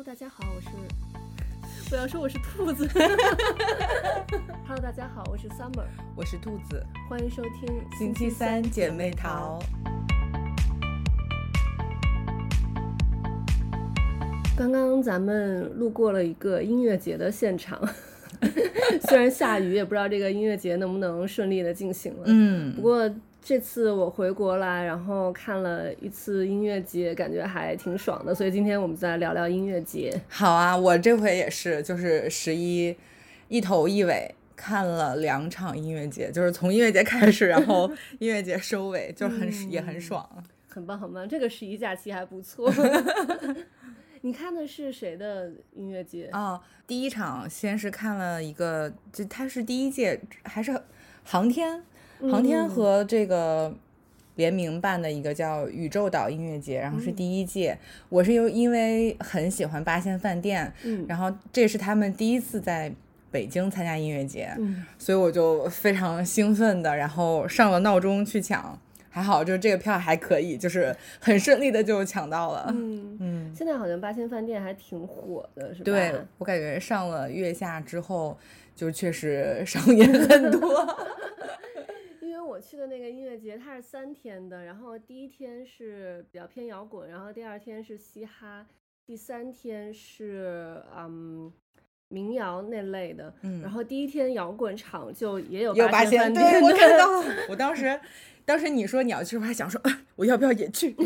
Hello，大家好，我是我要说我是兔子。Hello，大家好，我是 Summer，我是兔子，欢迎收听星期三姐妹淘。刚刚咱们路过了一个音乐节的现场，虽然下雨，也不知道这个音乐节能不能顺利的进行了。嗯，不过。这次我回国来，然后看了一次音乐节，感觉还挺爽的。所以今天我们再聊聊音乐节。好啊，我这回也是，就是十一一头一尾看了两场音乐节，就是从音乐节开始，然后音乐节收尾，就很、嗯、也很爽。很棒很棒，这个十一假期还不错。你看的是谁的音乐节？哦，第一场先是看了一个，就它是第一届还是航天？航天和这个联名办的一个叫宇宙岛音乐节，然后是第一届。我是又因为很喜欢八仙饭店，嗯，然后这是他们第一次在北京参加音乐节，嗯，所以我就非常兴奋的，然后上了闹钟去抢，还好就是这个票还可以，就是很顺利的就抢到了。嗯嗯，现在好像八仙饭店还挺火的，是吧？对，我感觉上了月下之后，就确实上演很多。我去的那个音乐节，它是三天的，然后第一天是比较偏摇滚，然后第二天是嘻哈，第三天是嗯民谣那类的，嗯，然后第一天摇滚场就也有八仙饭店，对，我看到 了，我当时当时你说你要去，我还想说我要不要也去。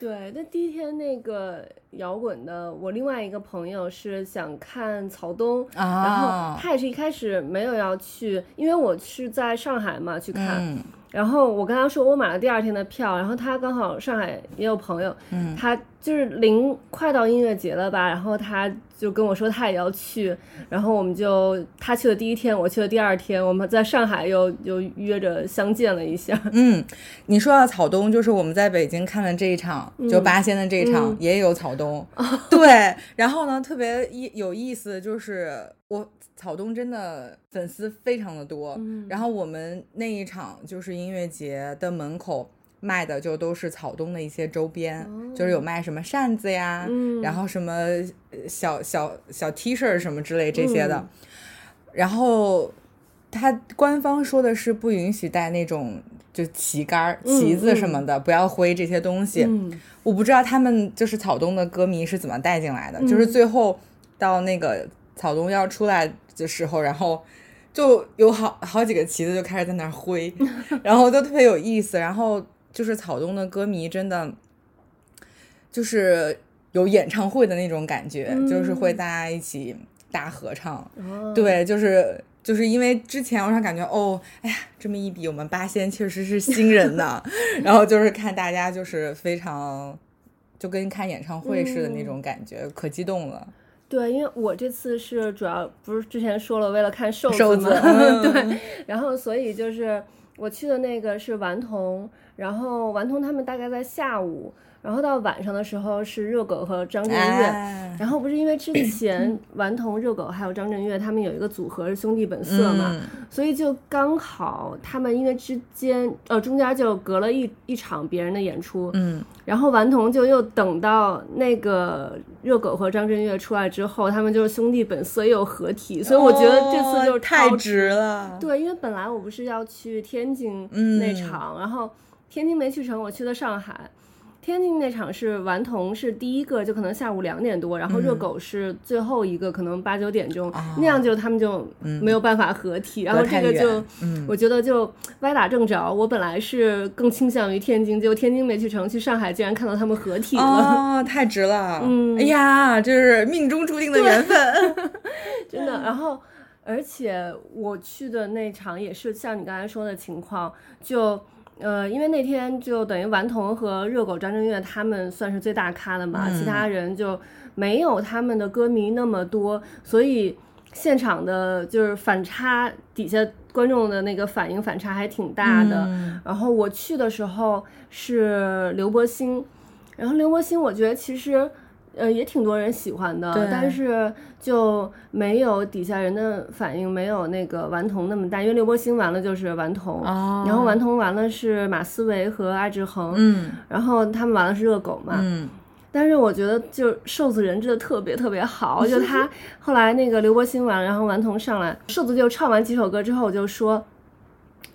对，那第一天那个摇滚的，我另外一个朋友是想看曹东，啊、然后他也是一开始没有要去，因为我是在上海嘛去看。嗯然后我跟他说我买了第二天的票，然后他刚好上海也有朋友，嗯，他就是临快到音乐节了吧，然后他就跟我说他也要去，然后我们就他去的第一天，我去的第二天，我们在上海又又约着相见了一下。嗯，你说到草东，就是我们在北京看的这一场，嗯、就八仙的这一场、嗯、也有草东，对，然后呢特别意有意思，就是我。草东真的粉丝非常的多，嗯，然后我们那一场就是音乐节的门口卖的就都是草东的一些周边，哦、就是有卖什么扇子呀，嗯，然后什么小小小 T 恤什么之类这些的，嗯，然后他官方说的是不允许带那种就旗杆、旗子什么的，嗯，不要挥这些东西，嗯，我不知道他们就是草东的歌迷是怎么带进来的，嗯，就是最后到那个草东要出来的时候，然后就有好好几个旗子就开始在那儿挥，然后都特别有意思。然后就是草东的歌迷真的就是有演唱会的那种感觉，嗯、就是会大家一起大合唱。哦、对，就是就是因为之前我想感觉哦，哎呀，这么一比，我们八仙确实是新人呢。然后就是看大家就是非常就跟看演唱会似的那种感觉，嗯、可激动了。对，因为我这次是主要不是之前说了为了看瘦子嘛，子、对，然后所以就是我去的那个是顽童，然后顽童他们大概在下午。然后到晚上的时候是热狗和张震岳，哎、然后不是因为之前 顽童、热狗还有张震岳他们有一个组合是兄弟本色嘛，嗯、所以就刚好他们因为之间呃中间就隔了一一场别人的演出，嗯，然后顽童就又等到那个热狗和张震岳出来之后，他们就是兄弟本色又合体，所以我觉得这次就是太值了。对，因为本来我不是要去天津那场，嗯、然后天津没去成，我去的上海。天津那场是顽童是第一个，就可能下午两点多，然后热狗是最后一个，嗯、可能八九点钟，哦，那样就他们就没有办法合体，嗯、然后这个就，嗯、我觉得就歪打正着。我本来是更倾向于天津，结果天津没去成，去上海竟然看到他们合体了，哦，太值了，嗯，哎呀，就是命中注定的缘分，真的。然后，而且我去的那场也是像你刚才说的情况，就。呃，因为那天就等于顽童和热狗张震岳他们算是最大咖的嘛，嗯，其他人就没有他们的歌迷那么多，所以现场的就是反差，底下观众的那个反应反差还挺大的。嗯，然后我去的时候是刘柏辛，然后刘柏辛我觉得其实。呃，也挺多人喜欢的，但是就没有底下人的反应，没有那个顽童那么大。因为刘伯辛完了就是顽童，哦，然后顽童完了是马思唯和艾志恒，嗯，然后他们完了是热狗嘛，嗯，但是我觉得就瘦子人真的特别特别好，就他 后来那个刘伯辛完了，然后顽童上来，瘦子就唱完几首歌之后就说，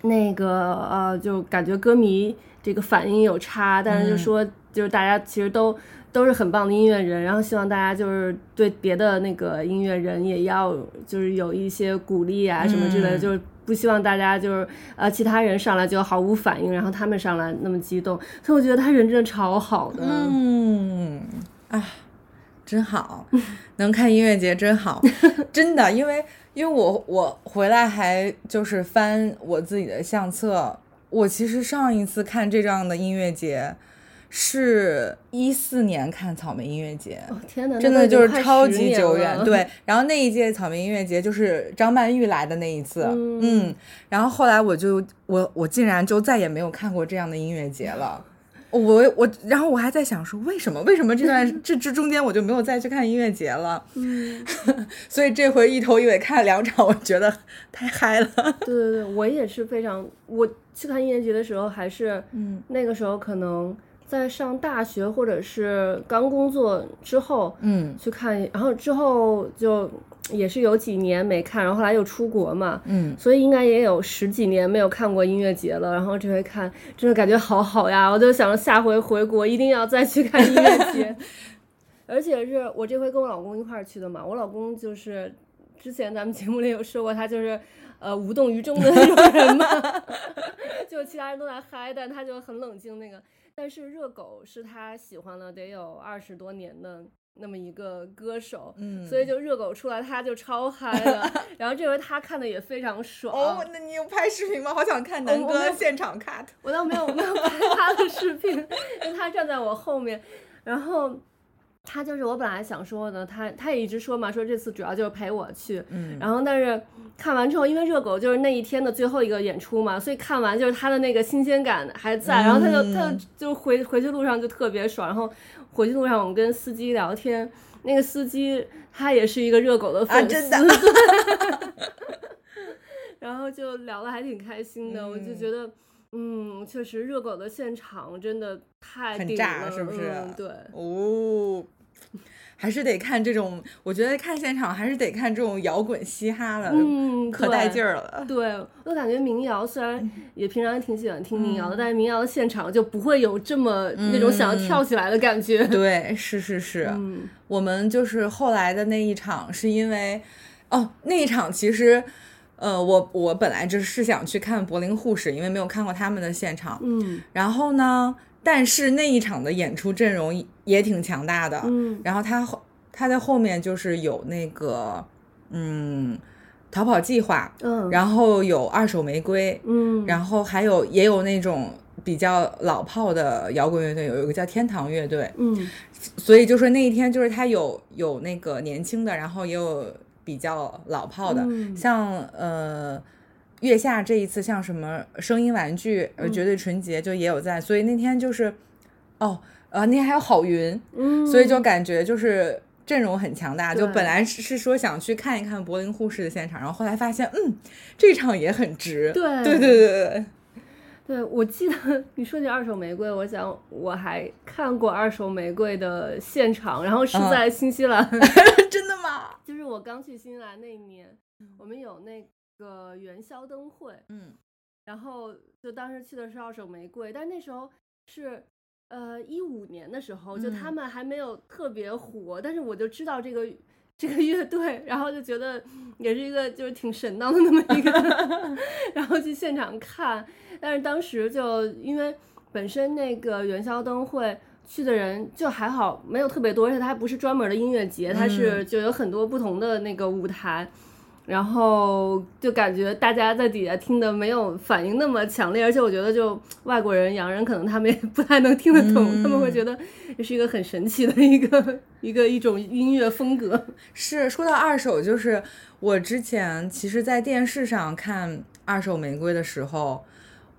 那个呃就感觉歌迷这个反应有差，但是就说就是大家其实都都是很棒的音乐人，然后希望大家就是对别的那个音乐人也要就是有一些鼓励啊什么之类的，就是。不希望大家就是呃其他人上来就毫无反应，然后他们上来那么激动，所以我觉得他人真的超好的。嗯啊，真好，能看音乐节真好，真的，因为因为我我回来还就是翻我自己的相册，我其实上一次看这样的音乐节。是一四年看草莓音乐节，哦天哪，真的就是超级久远。对，然后那一届草莓音乐节就是张曼玉来的那一次，嗯，嗯，然后后来我就我我竟然就再也没有看过这样的音乐节了。我我然后我还在想说为什么为什么这段 这这中间我就没有再去看音乐节了？嗯，所以这回一头一尾看了两场，我觉得太嗨了。对对对，我也是非常，我去看音乐节的时候还是嗯那个时候可能。在上大学或者是刚工作之后，嗯，去看，然后之后就也是有几年没看，然后后来又出国嘛，嗯，所以应该也有十几年没有看过音乐节了。然后这回看，真的感觉好好呀！我就想着下回回国一定要再去看音乐节，而且是我这回跟我老公一块儿去的嘛。我老公就是之前咱们节目里有说过，他就是呃无动于衷的那种人嘛，就其他人都在嗨，但他就很冷静那个。但是热狗是他喜欢了得有二十多年的那么一个歌手，嗯，所以就热狗出来他就超嗨了，然后这回他看的也非常爽。哦，那你有拍视频吗？好想看南哥现场 cut。我倒没有没有拍他的视频，因为他站在我后面，然后。他就是我本来想说的，他他也一直说嘛，说这次主要就是陪我去，嗯，然后但是看完之后，因为热狗就是那一天的最后一个演出嘛，所以看完就是他的那个新鲜感还在，然后他就他就就回回去路上就特别爽，然后回去路上我们跟司机聊天，那个司机他也是一个热狗的粉丝，啊、真的，然后就聊的还挺开心的，嗯、我就觉得，嗯，确实热狗的现场真的太很炸了，是不是？嗯、对，哦。还是得看这种，我觉得看现场还是得看这种摇滚嘻哈的，嗯，可带劲儿了。对，我感觉民谣虽然也平常挺喜欢听民谣的，嗯、但是民谣的现场就不会有这么那种想要跳起来的感觉。嗯、对，是是是。嗯，我们就是后来的那一场，是因为，哦，那一场其实，呃，我我本来就是想去看柏林护士，因为没有看过他们的现场。嗯，然后呢？但是那一场的演出阵容也挺强大的，嗯，然后他后他在后面就是有那个嗯逃跑计划，嗯，然后有二手玫瑰，嗯，然后还有也有那种比较老炮的摇滚乐队，有一个叫天堂乐队，嗯，所以就是那一天就是他有有那个年轻的，然后也有比较老炮的，嗯，像呃。月下这一次像什么声音玩具，呃，绝对纯洁就也有在，嗯、所以那天就是，哦，呃，那天还有郝云，嗯，所以就感觉就是阵容很强大，就本来是是说想去看一看柏林护士的现场，然后后来发现，嗯，这场也很值，对，对对对对，对，我记得你说起二手玫瑰，我想我还看过二手玫瑰的现场，然后是在新西兰，嗯、真的吗？就是我刚去新西兰那一年，我们有那。个元宵灯会，嗯，然后就当时去的是二手玫瑰，但那时候是呃一五年的时候，就他们还没有特别火，嗯、但是我就知道这个 这个乐队，然后就觉得也是一个就是挺神当的那么一个，然后去现场看，但是当时就因为本身那个元宵灯会去的人就还好，没有特别多，而且它还不是专门的音乐节，它是就有很多不同的那个舞台。然后就感觉大家在底下听的没有反应那么强烈，而且我觉得就外国人、洋人可能他们也不太能听得懂，嗯、他们会觉得这是一个很神奇的一个 一个一种音乐风格。是说到二手，就是我之前其实，在电视上看二手玫瑰的时候，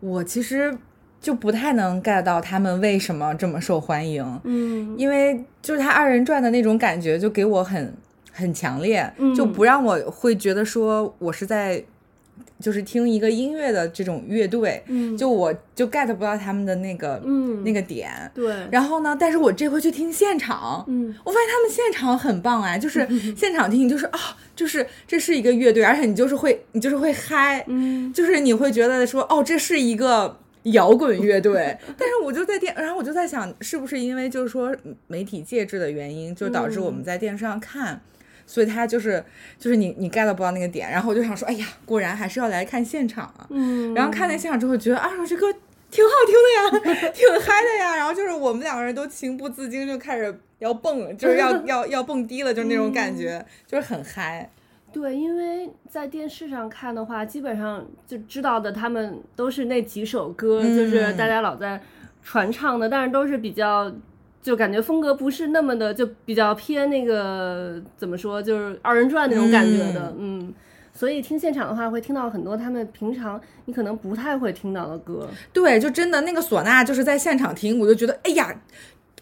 我其实就不太能 get 到他们为什么这么受欢迎。嗯，因为就是他二人转的那种感觉，就给我很。很强烈，就不让我会觉得说我是在就是听一个音乐的这种乐队，嗯，就我就 get 不到他们的那个，嗯，那个点，对。然后呢，但是我这回去听现场，嗯，我发现他们现场很棒哎，就是 现场听，就是啊，就是这是一个乐队，而且你就是会，你就是会嗨，嗯，就是你会觉得说，哦，这是一个摇滚乐队。但是我就在电，然后我就在想，是不是因为就是说媒体介质的原因，就导致我们在电视上看。嗯所以他就是就是你你 get 不到那个点，然后我就想说，哎呀，果然还是要来看现场啊。嗯。然后看那现场之后，觉得啊，这歌挺好听的呀，挺嗨的呀。然后就是我们两个人都情不自禁就开始要蹦，就是要要要蹦迪了，就是那种感觉，嗯、就是很嗨。对，因为在电视上看的话，基本上就知道的他们都是那几首歌，嗯、就是大家老在传唱的，但是都是比较。就感觉风格不是那么的，就比较偏那个怎么说，就是二人转那种感觉的，嗯，嗯，所以听现场的话，会听到很多他们平常你可能不太会听到的歌。对，就真的那个唢呐，就是在现场听，我就觉得，哎呀，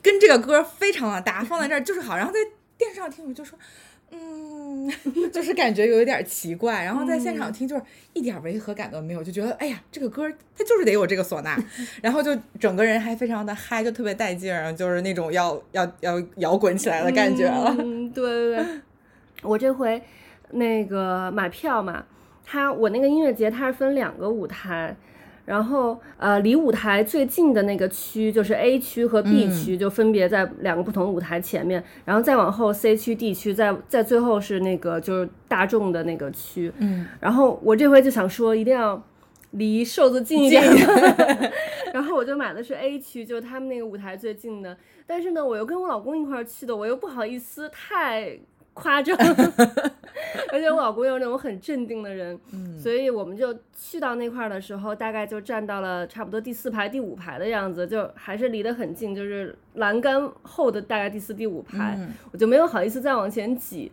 跟这个歌非常的搭，放在这儿就是好。然后在电视上听，我就说。嗯，就是感觉有一点奇怪，然后在现场听就是一点违和感都没有，就觉得哎呀，这个歌它就是得有这个唢呐，然后就整个人还非常的嗨，就特别带劲儿，就是那种要要要摇滚起来的感觉了。嗯，对对对，我这回那个买票嘛，它我那个音乐节它是分两个舞台。然后，呃，离舞台最近的那个区就是 A 区和 B 区，就分别在两个不同舞台前面。嗯、然后再往后 C 区、D 区，在在最后是那个就是大众的那个区。嗯。然后我这回就想说，一定要离瘦子近一点。然后我就买的是 A 区，就是他们那个舞台最近的。但是呢，我又跟我老公一块儿去的，我又不好意思太。夸张，而且我老公又是那种很镇定的人，嗯，所以我们就去到那块儿的时候，大概就站到了差不多第四排、第五排的样子，就还是离得很近，就是栏杆后的大概第四、第五排，嗯，我就没有好意思再往前挤。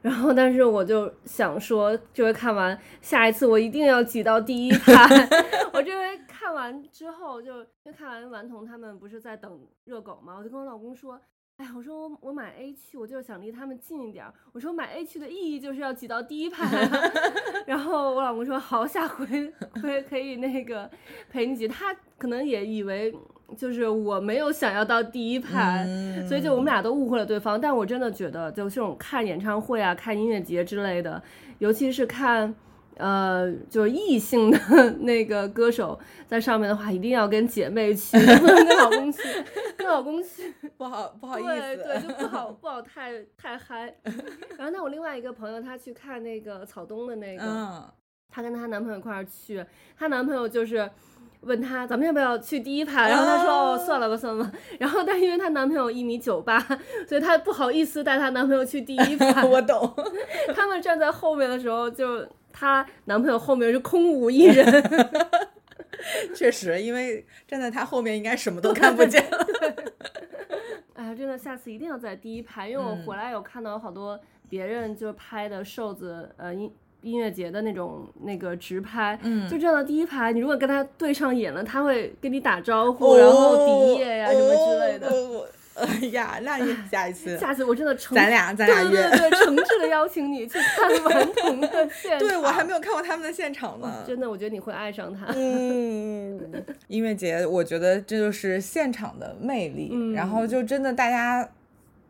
然后，但是我就想说，这回看完，下一次我一定要挤到第一排。我这回看完之后就，就因为看完顽童他们不是在等热狗嘛，我就跟我老公说。哎，我说我我买 A 区，我就是想离他们近一点儿。我说买 A 区的意义就是要挤到第一排。然后我老公说好，下回回可以那个陪你挤。他可能也以为就是我没有想要到第一排，嗯、所以就我们俩都误会了对方。但我真的觉得，就这种看演唱会啊、看音乐节之类的，尤其是看。呃，就是异性的 那个歌手在上面的话，一定要跟姐妹去，不能跟老公去，跟老公去 不好不好意思，对对，就不好不好太太嗨。然后那我另外一个朋友，她去看那个草东的那个，嗯，她跟她男朋友一块儿去，她男朋友就是问她咱们要不要去第一排，然后她说哦算了吧算了吧，然后但因为她男朋友一米九八，所以她不好意思带她男朋友去第一排。我懂，他们站在后面的时候就。她男朋友后面是空无一人，确实，因为站在她后面应该什么都看不见。哎呀，真的，下次一定要在第一排，因为我回来有看到好多别人就拍的瘦子呃音音乐节的那种那个直拍，嗯，就站到第一排，你如果跟他对上眼了，他会跟你打招呼，哦、然后比耶呀、啊、什么之类的。哦哎呀，那你下一次，下次我真的诚，咱俩咱俩约，对对对，诚挚的邀请你去看顽童的现场。对，我还没有看过他们的现场呢。真的，我觉得你会爱上他。嗯，音乐节，我觉得这就是现场的魅力。嗯，然后就真的大家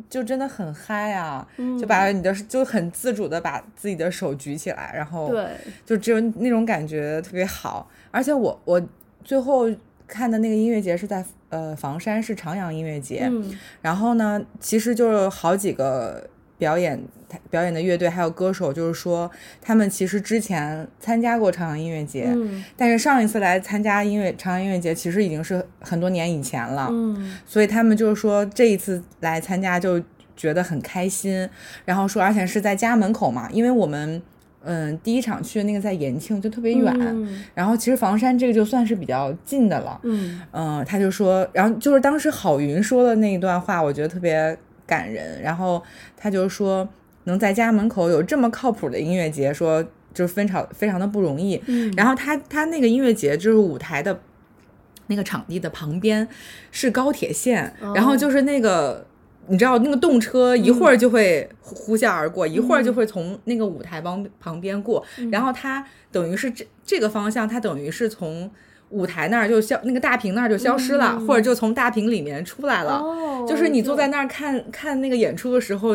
就真的很嗨啊，嗯，就把你的就很自主的把自己的手举起来，然后对，就只有那种感觉特别好。而且我我最后看的那个音乐节是在。呃，房山是长阳音乐节，嗯，然后呢，其实就是好几个表演表演的乐队还有歌手，就是说他们其实之前参加过长阳音乐节，嗯，但是上一次来参加音乐长阳音乐节其实已经是很多年以前了，嗯，所以他们就是说这一次来参加就觉得很开心，然后说而且是在家门口嘛，因为我们。嗯，第一场去的那个在延庆，就特别远。嗯、然后其实房山这个就算是比较近的了。嗯，嗯，他就说，然后就是当时郝云说的那一段话，我觉得特别感人。然后他就说，能在家门口有这么靠谱的音乐节，说就是非常非常的不容易。嗯，然后他他那个音乐节就是舞台的那个场地的旁边是高铁线，哦、然后就是那个。你知道那个动车一会儿就会呼啸而过，嗯、一会儿就会从那个舞台旁旁边过，嗯、然后它等于是这这个方向，它等于是从舞台那儿就消那个大屏那儿就消失了，嗯、或者就从大屏里面出来了。哦，就是你坐在那儿看看那个演出的时候，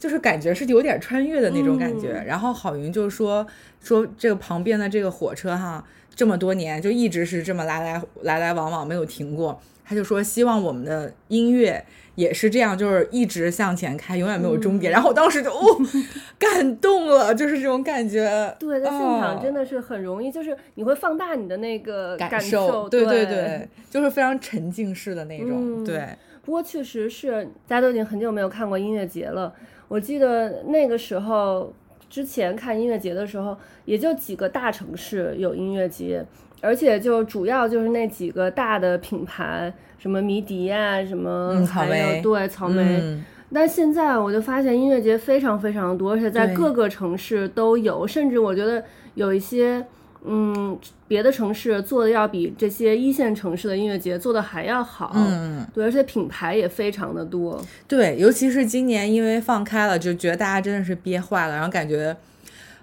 就是感觉是有点穿越的那种感觉。嗯、然后郝云就说说这个旁边的这个火车哈，这么多年就一直是这么来来来来往往没有停过。他就说希望我们的音乐。也是这样，就是一直向前开，永远没有终点。嗯、然后我当时就哦，感动了，就是这种感觉。对，在现场真的是很容易，哦、就是你会放大你的那个感受。感受对对对，就是非常沉浸式的那种。嗯、对。不过确实是，大家都已经很久没有看过音乐节了。我记得那个时候，之前看音乐节的时候，也就几个大城市有音乐节，而且就主要就是那几个大的品牌。什么迷笛啊，什么还有对草莓。嗯、但现在我就发现音乐节非常非常多，而且在各个城市都有，甚至我觉得有一些嗯别的城市做的要比这些一线城市的音乐节做的还要好。嗯，对，而且品牌也非常的多。对，尤其是今年因为放开了，就觉得大家真的是憋坏了，然后感觉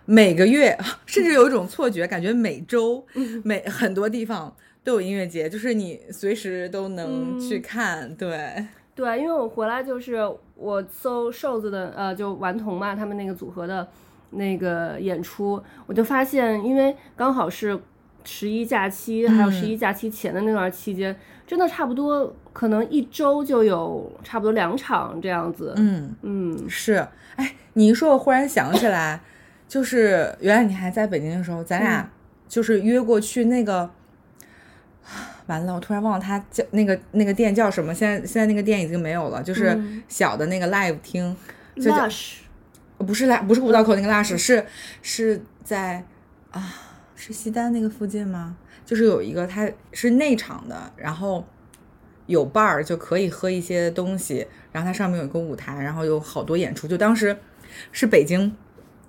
每个月 甚至有一种错觉，感觉每周 每很多地方。都有音乐节，就是你随时都能去看，嗯、对对，因为我回来就是我搜瘦子的，呃，就顽童嘛，他们那个组合的那个演出，我就发现，因为刚好是十一假期，还有十一假期前的那段期间，嗯、真的差不多可能一周就有差不多两场这样子，嗯嗯，是，哎，你一说，我忽然想起来，就是原来你还在北京的时候，咱俩就是约过去那个。完了，我突然忘了他叫那个那个店叫什么。现在现在那个店已经没有了，就是小的那个 live 厅。Lush，不是拉不是五道口那个 Lush，是是在啊，是西单那个附近吗？就是有一个，它是内场的，然后有 bar 就可以喝一些东西，然后它上面有一个舞台，然后有好多演出。就当时是北京，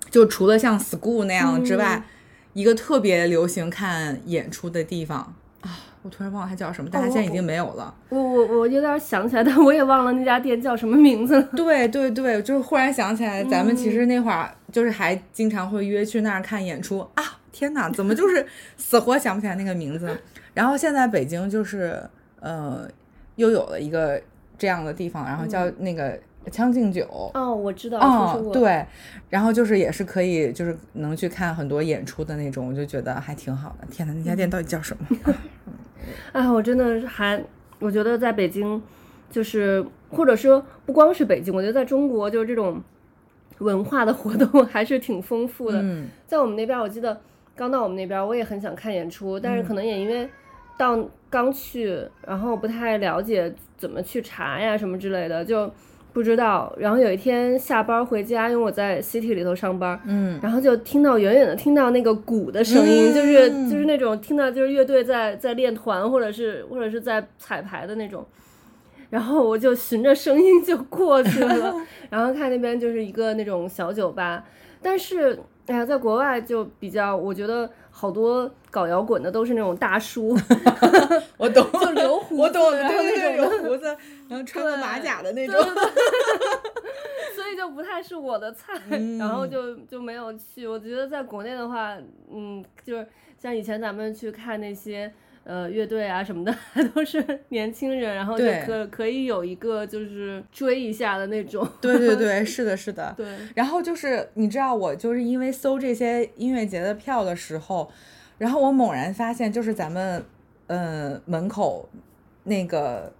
就除了像 school 那样之外，嗯、一个特别流行看演出的地方。我突然忘了它叫什么，但它现在已经没有了。我我我有点想起来，但我也忘了那家店叫什么名字了。对对对，就是忽然想起来，咱们其实那会儿就是还经常会约去那儿看演出、嗯、啊！天哪，怎么就是死活想不起来那个名字？然后现在北京就是呃，又有了一个这样的地方，然后叫那个。将进酒哦，我知道，哦，对，然后就是也是可以，就是能去看很多演出的那种，我就觉得还挺好的。天哪，那家店到底叫什么？哎，我真的还，我觉得在北京，就是或者说不光是北京，我觉得在中国，就是这种文化的活动 还是挺丰富的。嗯，在我们那边，我记得刚到我们那边，我也很想看演出，但是可能也因为到刚去，然后不太了解怎么去查呀什么之类的，就。不知道，然后有一天下班回家，因为我在 City 里头上班，嗯，然后就听到远远的听到那个鼓的声音，嗯、就是就是那种听到就是乐队在在练团或者是或者是在彩排的那种，然后我就循着声音就过去了，然后看那边就是一个那种小酒吧，但是哎呀，在国外就比较，我觉得。好多搞摇滚的都是那种大叔 我懂，就留胡子，我懂，然后那种留胡子，然后穿个马甲的那种，所以就不太是我的菜，嗯、然后就就没有去。我觉得在国内的话，嗯，就是像以前咱们去看那些。呃，乐队啊什么的，都是年轻人，然后就可可以有一个就是追一下的那种。对对对，是的，是的。对。然后就是你知道，我就是因为搜这些音乐节的票的时候，然后我猛然发现，就是咱们呃门口那个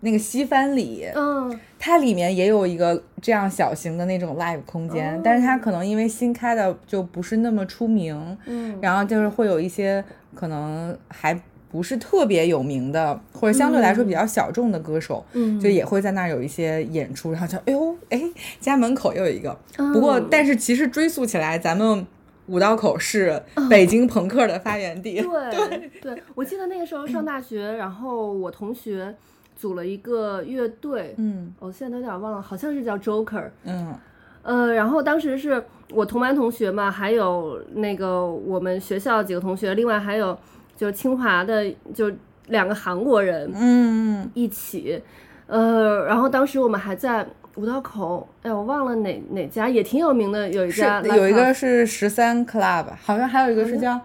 那个西番里，嗯，它里面也有一个这样小型的那种 live 空间，嗯、但是它可能因为新开的就不是那么出名，嗯，然后就是会有一些可能还。不是特别有名的，或者相对来说比较小众的歌手，嗯，就也会在那儿有一些演出，然后就哎呦，哎，家门口又有一个。哦、不过，但是其实追溯起来，咱们五道口是北京朋克的发源地。哦、对 对。对，我记得那个时候上大学，嗯、然后我同学组了一个乐队，嗯，我现在都有点忘了，好像是叫 Joker，嗯，呃，然后当时是我同班同学嘛，还有那个我们学校几个同学，另外还有。就清华的就两个韩国人，嗯，一起，呃，然后当时我们还在五道口，哎，我忘了哪哪家，也挺有名的，有一家，有一个是十三 club，好像还有一个是叫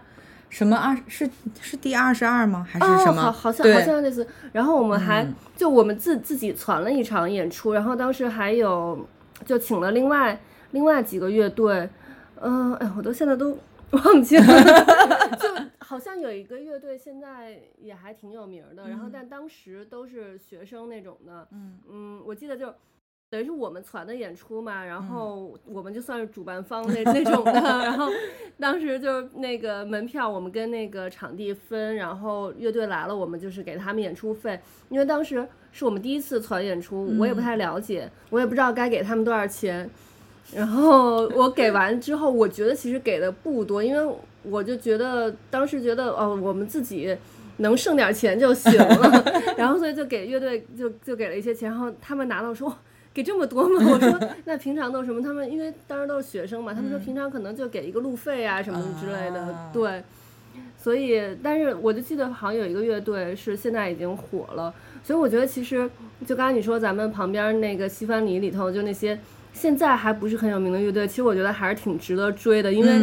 什么二，是是第二十二吗？还是什么？哦、好，好像好像类似。然后我们还、嗯、就我们自自己攒了一场演出，然后当时还有就请了另外另外几个乐队，嗯、呃，哎，我都现在都 忘记了，就好像有一个乐队现在也还挺有名的，然后但当时都是学生那种的，嗯。嗯，我记得就。等于是我们攒的演出嘛，然后我们就算是主办方那那种的，然后当时就是那个门票我们跟那个场地分，然后乐队来了，我们就是给他们演出费，因为当时是我们第一次攒演出，我也不太了解，我也不知道该给他们多少钱，然后我给完之后，我觉得其实给的不多，因为我就觉得当时觉得哦，我们自己能剩点钱就行了，然后所以就给乐队就就给了一些钱，然后他们拿到说。给这么多吗？我说那平常都什么？他们因为当时都是学生嘛，他们说平常可能就给一个路费啊什么之类的。啊、对，所以但是我就记得好像有一个乐队是现在已经火了，所以我觉得其实就刚才你说咱们旁边那个西番里里头就那些现在还不是很有名的乐队，其实我觉得还是挺值得追的，因为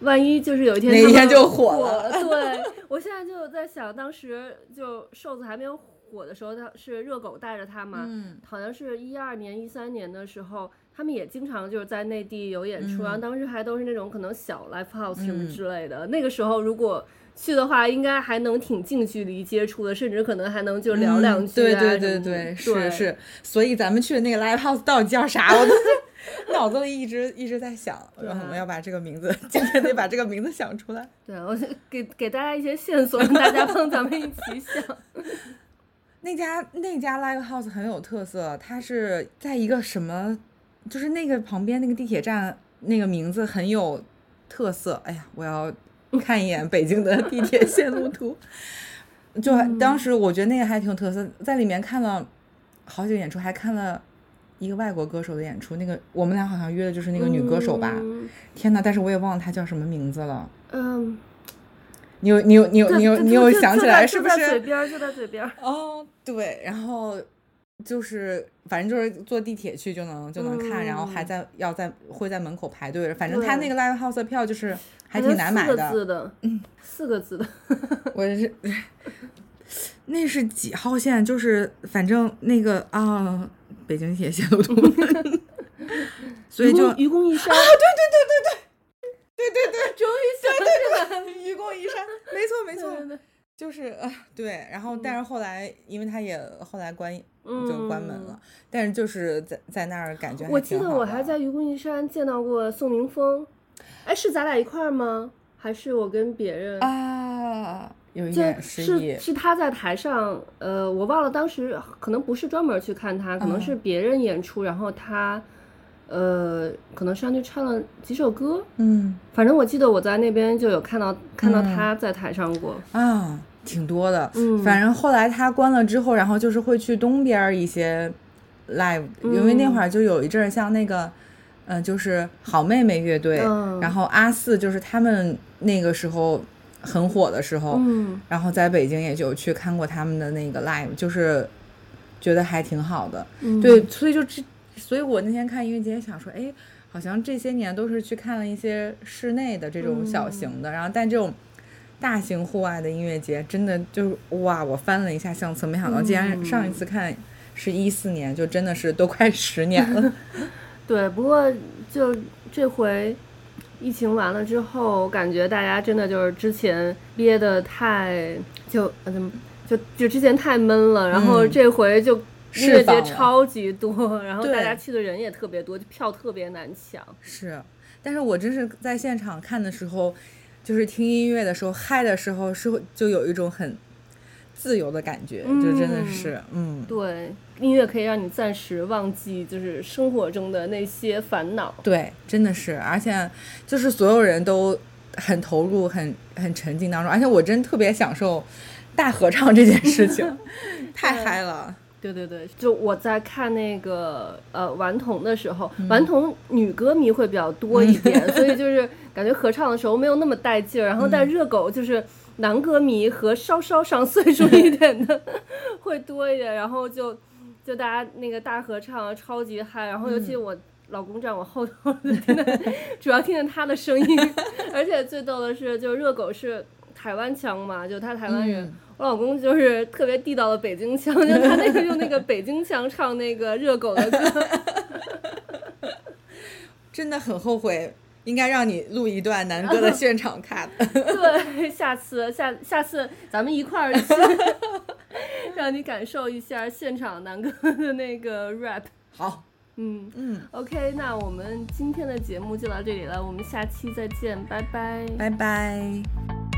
万一就是有一天哪天就火了。对，我现在就在想，当时就瘦子还没有火。火的时候，他是热狗带着他嘛，嗯，好像是一二年、一三年的时候，他们也经常就是在内地有演出，嗯，然后当时还都是那种可能小 live house 什么之类的。嗯，那个时候如果去的话，应该还能挺近距离接触的，甚至可能还能就聊两句，啊嗯。对对对对，是是。所以咱们去的那个 live house 到底叫啥？我都 脑子里一直一直在想，我们要把这个名字，今天得把这个名字想出来。对，我给给大家一些线索，让大家帮咱们一起想。那家那家 live house 很有特色，它是在一个什么，就是那个旁边那个地铁站，那个名字很有特色。哎呀，我要看一眼北京的地铁线路图。就当时我觉得那个还挺有特色，在里面看了好几个演出，还看了一个外国歌手的演出。那个我们俩好像约的就是那个女歌手吧？嗯、天呐，但是我也忘了她叫什么名字了。嗯。你有你有你有你有你有想起来是不是？就在嘴边，就在嘴边。哦，对，然后就是反正就是坐地铁去就能就能看，嗯，然后还在要在会在门口排队。反正他那个 live house 的票就是还挺难买的。四个字的，嗯，四个字的。我是那是几号线？就是反正那个啊，北京铁线路图。所以就愚公移山啊！对对对对对。对对对，终于想起来了，愚公移山，没错没错，对对对就是啊，对。然后，但是后来，嗯、因为他也后来关就关门了，嗯、但是就是在在那儿感觉。我记得我还在愚公移山见到过宋明峰，哎，是咱俩一块儿吗？还是我跟别人啊？有一点失忆，是是他在台上，呃，我忘了当时可能不是专门去看他，可能是别人演出，嗯、然后他。呃，可能上去唱了几首歌，嗯，反正我记得我在那边就有看到看到他在台上过，嗯、啊，挺多的，嗯，反正后来他关了之后，然后就是会去东边一些 live，、嗯、因为那会儿就有一阵儿像那个，嗯、呃，就是好妹妹乐队，嗯，然后阿四就是他们那个时候很火的时候，嗯，然后在北京也就去看过他们的那个 live，就是觉得还挺好的，嗯，对，所以就这。所以我那天看音乐节，想说，哎，好像这些年都是去看了一些室内的这种小型的，嗯、然后但这种大型户外的音乐节，真的就哇，我翻了一下相册，没想到竟然上一次看是一四年，嗯、就真的是都快十年了。对，不过就这回疫情完了之后，感觉大家真的就是之前憋得太就嗯就就之前太闷了，然后这回就。音乐节超级多，然后大家去的人也特别多，就票特别难抢。是，但是我真是在现场看的时候，就是听音乐的时候，嗨的时候，是就有一种很自由的感觉，嗯、就真的是，嗯，对，音乐可以让你暂时忘记就是生活中的那些烦恼。对，真的是，而且就是所有人都很投入，很很沉浸当中，而且我真特别享受大合唱这件事情，太嗨了。对对对，就我在看那个呃顽童的时候，顽童女歌迷会比较多一点，嗯、所以就是感觉合唱的时候没有那么带劲儿。然后但热狗就是男歌迷和稍稍上岁数一点的 会多一点，然后就就大家那个大合唱超级嗨，然后尤其我老公站我后头，主要听见他的声音，而且最逗的是，就热狗是台湾腔嘛，就他台湾人。嗯。我老公就是特别地道的北京腔，就他那个用那个北京腔唱那个热狗的歌，真的很后悔，应该让你录一段南哥的 现场卡。对，下次下下次咱们一块儿去，让你感受一下现场南哥的那个 rap。好，嗯嗯，OK，那我们今天的节目就到这里了，我们下期再见，拜拜，拜拜。